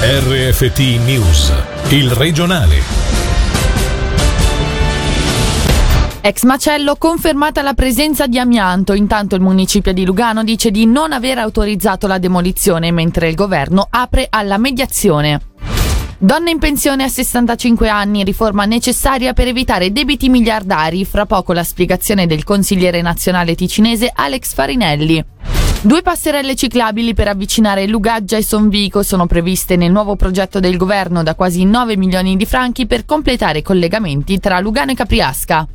RFT News, il regionale. Ex macello confermata la presenza di amianto, intanto il municipio di Lugano dice di non aver autorizzato la demolizione mentre il governo apre alla mediazione. Donna in pensione a 65 anni, riforma necessaria per evitare debiti miliardari, fra poco la spiegazione del consigliere nazionale ticinese Alex Farinelli. Due passerelle ciclabili per avvicinare Lugaggia e Sonvico sono previste nel nuovo progetto del governo da quasi 9 milioni di franchi per completare i collegamenti tra Lugano e Capriasca.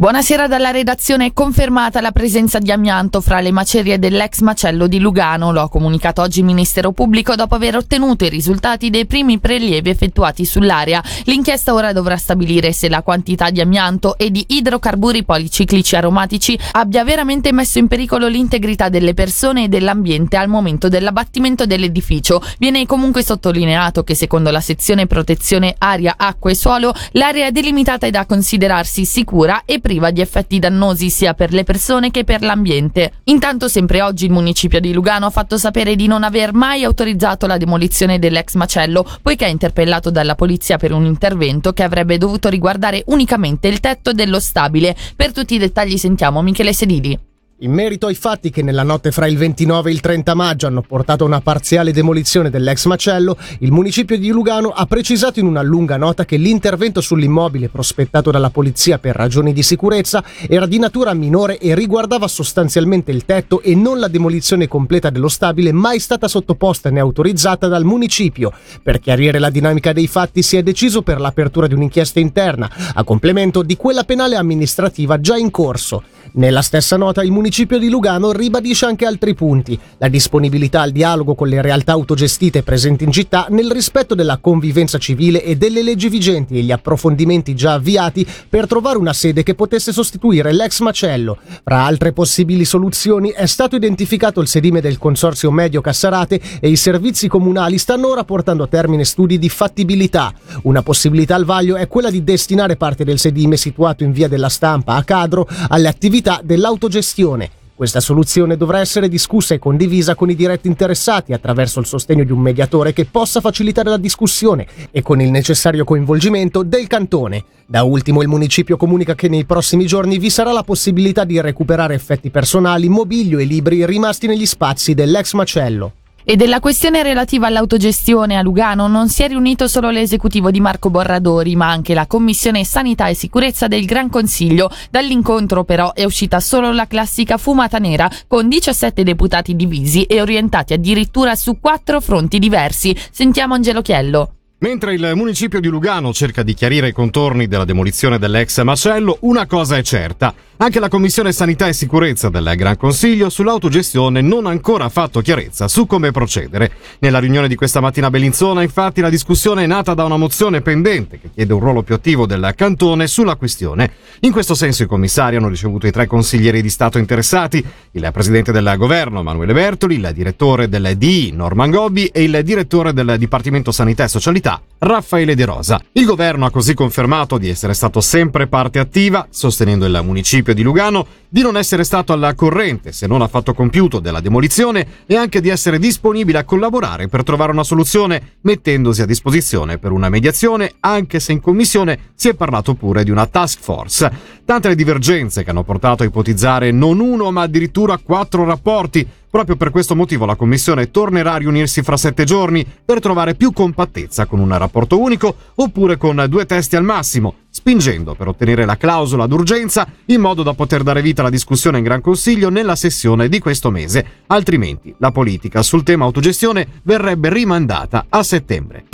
Buonasera dalla redazione. È confermata la presenza di amianto fra le macerie dell'ex macello di Lugano. Lo ha comunicato oggi il Ministero Pubblico dopo aver ottenuto i risultati dei primi prelievi effettuati sull'area. L'inchiesta ora dovrà stabilire se la quantità di amianto e di idrocarburi policiclici aromatici abbia veramente messo in pericolo l'integrità delle persone e dell'ambiente al momento dell'abbattimento dell'edificio. Viene comunque sottolineato che secondo la sezione protezione aria, acqua e suolo, l'area delimitata è da considerarsi sicura e priva di effetti dannosi sia per le persone che per l'ambiente. Intanto sempre oggi il municipio di Lugano ha fatto sapere di non aver mai autorizzato la demolizione dell'ex macello, poiché è interpellato dalla polizia per un intervento che avrebbe dovuto riguardare unicamente il tetto dello stabile. Per tutti i dettagli sentiamo Michele Sedili. In merito ai fatti che nella notte fra il 29 e il 30 maggio hanno portato a una parziale demolizione dell'ex macello, il municipio di Lugano ha precisato in una lunga nota che l'intervento sull'immobile prospettato dalla polizia per ragioni di sicurezza era di natura minore e riguardava sostanzialmente il tetto e non la demolizione completa dello stabile mai stata sottoposta né autorizzata dal municipio. Per chiarire la dinamica dei fatti si è deciso per l'apertura di un'inchiesta interna, a complemento di quella penale amministrativa già in corso. Nella stessa nota il municipio di Lugano ribadisce anche altri punti, la disponibilità al dialogo con le realtà autogestite presenti in città nel rispetto della convivenza civile e delle leggi vigenti e gli approfondimenti già avviati per trovare una sede che potesse sostituire l'ex macello. Fra altre possibili soluzioni è stato identificato il sedime del consorzio Medio Cassarate e i servizi comunali stanno ora portando a termine studi di fattibilità. Una possibilità al vaglio è quella di destinare parte del sedime situato in via della stampa a Cadro alle attività dell'autogestione. Questa soluzione dovrà essere discussa e condivisa con i diretti interessati attraverso il sostegno di un mediatore che possa facilitare la discussione e con il necessario coinvolgimento del cantone. Da ultimo il municipio comunica che nei prossimi giorni vi sarà la possibilità di recuperare effetti personali, mobilio e libri rimasti negli spazi dell'ex macello. E della questione relativa all'autogestione a Lugano non si è riunito solo l'esecutivo di Marco Borradori, ma anche la Commissione Sanità e Sicurezza del Gran Consiglio. Dall'incontro però è uscita solo la classica fumata nera, con 17 deputati divisi e orientati addirittura su quattro fronti diversi. Sentiamo Angelo Chiello. Mentre il municipio di Lugano cerca di chiarire i contorni della demolizione dell'ex macello, una cosa è certa. Anche la Commissione Sanità e Sicurezza del Gran Consiglio sull'autogestione non ha ancora fatto chiarezza su come procedere. Nella riunione di questa mattina a Bellinzona, infatti, la discussione è nata da una mozione pendente che chiede un ruolo più attivo del cantone sulla questione. In questo senso i commissari hanno ricevuto i tre consiglieri di Stato interessati, il presidente del governo Emanuele Bertoli, il direttore del DI Norman Gobbi e il direttore del Dipartimento Sanità e Socialità Raffaele De Rosa. Il governo ha così confermato di essere stato sempre parte attiva, sostenendo il municipio di Lugano, di non essere stato alla corrente se non ha fatto compiuto della demolizione e anche di essere disponibile a collaborare per trovare una soluzione, mettendosi a disposizione per una mediazione, anche se in commissione si è parlato pure di una task force. Tante le divergenze che hanno portato a ipotizzare non uno ma addirittura quattro rapporti Proprio per questo motivo la Commissione tornerà a riunirsi fra sette giorni per trovare più compattezza con un rapporto unico oppure con due testi al massimo, spingendo per ottenere la clausola d'urgenza in modo da poter dare vita alla discussione in Gran Consiglio nella sessione di questo mese. Altrimenti la politica sul tema autogestione verrebbe rimandata a settembre.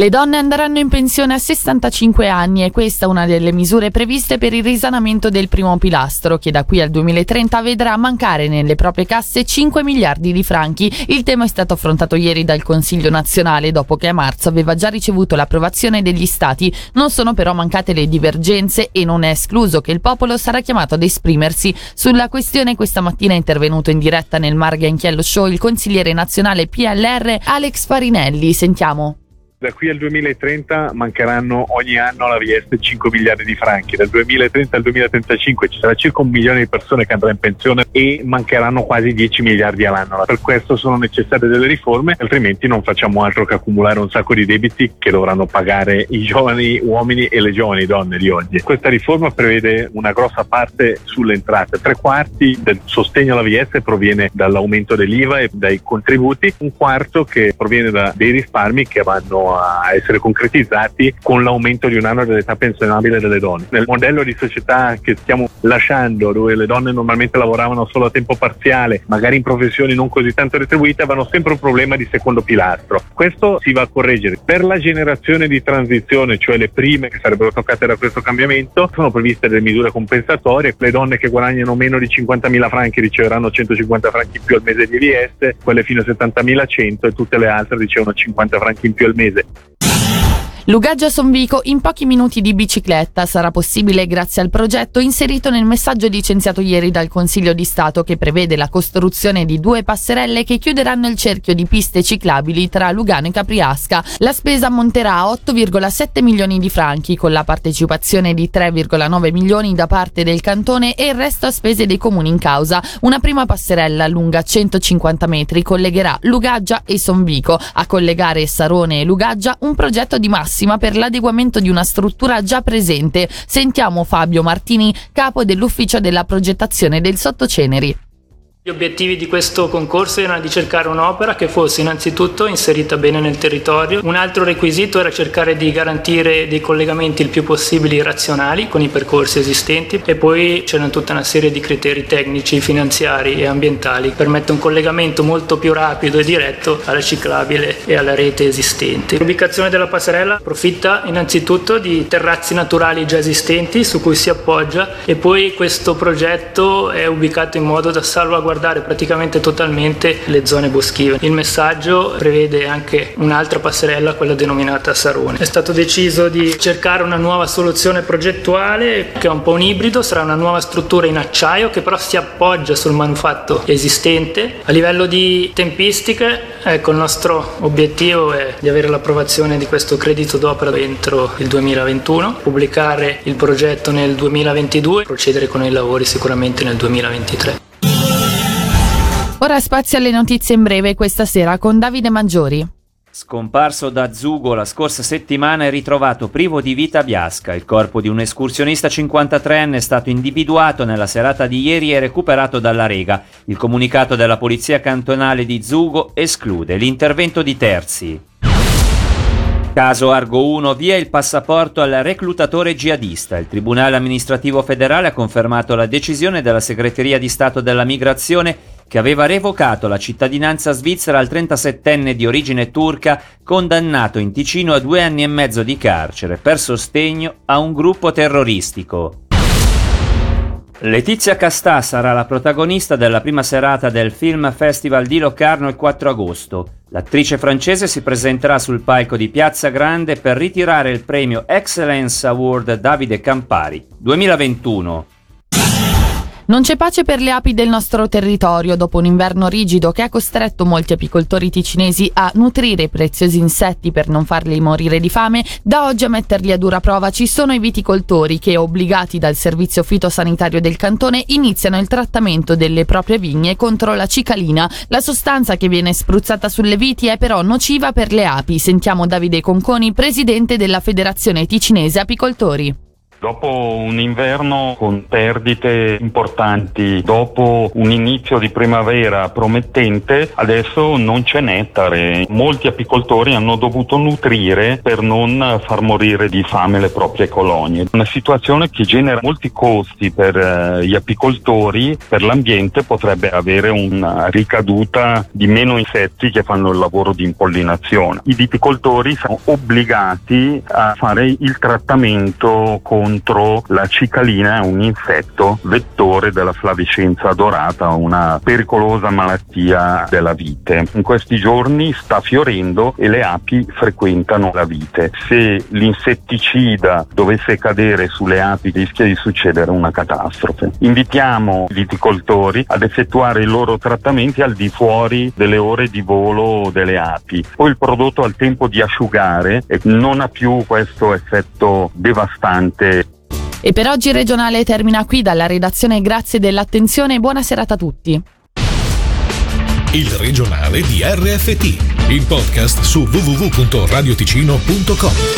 Le donne andranno in pensione a 65 anni e questa è una delle misure previste per il risanamento del primo pilastro che da qui al 2030 vedrà mancare nelle proprie casse 5 miliardi di franchi. Il tema è stato affrontato ieri dal Consiglio nazionale dopo che a marzo aveva già ricevuto l'approvazione degli stati. Non sono però mancate le divergenze e non è escluso che il popolo sarà chiamato ad esprimersi sulla questione. Questa mattina è intervenuto in diretta nel Marga Inchiello Show il consigliere nazionale PLR Alex Farinelli. Sentiamo. Da qui al 2030 mancheranno ogni anno alla Vieste 5 miliardi di franchi, dal 2030 al 2035 ci sarà circa un milione di persone che andrà in pensione e mancheranno quasi 10 miliardi all'anno. Per questo sono necessarie delle riforme, altrimenti non facciamo altro che accumulare un sacco di debiti che dovranno pagare i giovani uomini e le giovani donne di oggi. Questa riforma prevede una grossa parte sulle entrate, tre quarti del sostegno alla VS proviene dall'aumento dell'IVA e dai contributi, un quarto che proviene da dei risparmi che vanno a essere concretizzati con l'aumento di un anno dell'età pensionabile delle donne. Nel modello di società che stiamo lasciando, dove le donne normalmente lavoravano solo a tempo parziale, magari in professioni non così tanto retribuite, avevano sempre un problema di secondo pilastro. Questo si va a correggere. Per la generazione di transizione, cioè le prime che sarebbero toccate da questo cambiamento, sono previste delle misure compensatorie. Le donne che guadagnano meno di 50.000 franchi riceveranno 150 franchi in più al mese di EVS, quelle fino a 70.000 100 e tutte le altre ricevono 50 franchi in più al mese. it. Lugaggia Sonvico in pochi minuti di bicicletta sarà possibile grazie al progetto inserito nel messaggio licenziato ieri dal Consiglio di Stato che prevede la costruzione di due passerelle che chiuderanno il cerchio di piste ciclabili tra Lugano e Capriasca. La spesa ammonterà a 8,7 milioni di franchi con la partecipazione di 3,9 milioni da parte del cantone e il resto a spese dei comuni in causa. Una prima passerella lunga 150 metri collegherà Lugaggia e Sonvico. A collegare Sarone e Lugaggia un progetto di massa massima per l'adeguamento di una struttura già presente. Sentiamo Fabio Martini, capo dell'ufficio della progettazione del Sottoceneri. Gli obiettivi di questo concorso erano di cercare un'opera che fosse innanzitutto inserita bene nel territorio, un altro requisito era cercare di garantire dei collegamenti il più possibile razionali con i percorsi esistenti e poi c'erano tutta una serie di criteri tecnici, finanziari e ambientali che permette un collegamento molto più rapido e diretto alla ciclabile e alla rete esistente. L'ubicazione della passerella approfitta innanzitutto di terrazzi naturali già esistenti su cui si appoggia e poi questo progetto è ubicato in modo da salvaguardare riguardare praticamente totalmente le zone boschive. Il messaggio prevede anche un'altra passerella, quella denominata Sarone. È stato deciso di cercare una nuova soluzione progettuale che è un po' un ibrido, sarà una nuova struttura in acciaio che però si appoggia sul manufatto esistente. A livello di tempistiche, ecco, il nostro obiettivo è di avere l'approvazione di questo credito d'opera entro il 2021, pubblicare il progetto nel 2022, procedere con i lavori sicuramente nel 2023. Ora spazio alle notizie in breve questa sera con Davide Maggiori. Scomparso da Zugo la scorsa settimana e ritrovato privo di vita a Biasca. Il corpo di un escursionista 53enne è stato individuato nella serata di ieri e recuperato dalla Rega. Il comunicato della Polizia Cantonale di Zugo esclude l'intervento di terzi. Caso Argo 1, via il passaporto al reclutatore jihadista. Il Tribunale amministrativo federale ha confermato la decisione della Segreteria di Stato della Migrazione che aveva revocato la cittadinanza svizzera al 37enne di origine turca condannato in Ticino a due anni e mezzo di carcere per sostegno a un gruppo terroristico. Letizia Castà sarà la protagonista della prima serata del Film Festival di Locarno il 4 agosto. L'attrice francese si presenterà sul palco di Piazza Grande per ritirare il premio Excellence Award Davide Campari 2021. Non c'è pace per le api del nostro territorio dopo un inverno rigido che ha costretto molti apicoltori ticinesi a nutrire i preziosi insetti per non farli morire di fame. Da oggi a metterli a dura prova ci sono i viticoltori che, obbligati dal servizio fitosanitario del cantone, iniziano il trattamento delle proprie vigne contro la cicalina. La sostanza che viene spruzzata sulle viti è però nociva per le api. Sentiamo Davide Conconi, presidente della Federazione Ticinese Apicoltori. Dopo un inverno con perdite importanti, dopo un inizio di primavera promettente, adesso non c'è nettare. Molti apicoltori hanno dovuto nutrire per non far morire di fame le proprie colonie. Una situazione che genera molti costi per eh, gli apicoltori, per l'ambiente potrebbe avere una ricaduta di meno insetti che fanno il lavoro di impollinazione. I viticoltori sono obbligati a fare il trattamento con contro la cicalina, un insetto vettore della flavescenza dorata, una pericolosa malattia della vite. In questi giorni sta fiorendo e le api frequentano la vite. Se l'insetticida dovesse cadere sulle api rischia di succedere una catastrofe. Invitiamo i viticoltori ad effettuare i loro trattamenti al di fuori delle ore di volo delle api. Poi il prodotto ha il tempo di asciugare non ha più questo effetto devastante e per oggi il regionale termina qui dalla redazione. Grazie dell'attenzione e buona serata a tutti. Il regionale di RFT, il podcast su www.radioticino.com.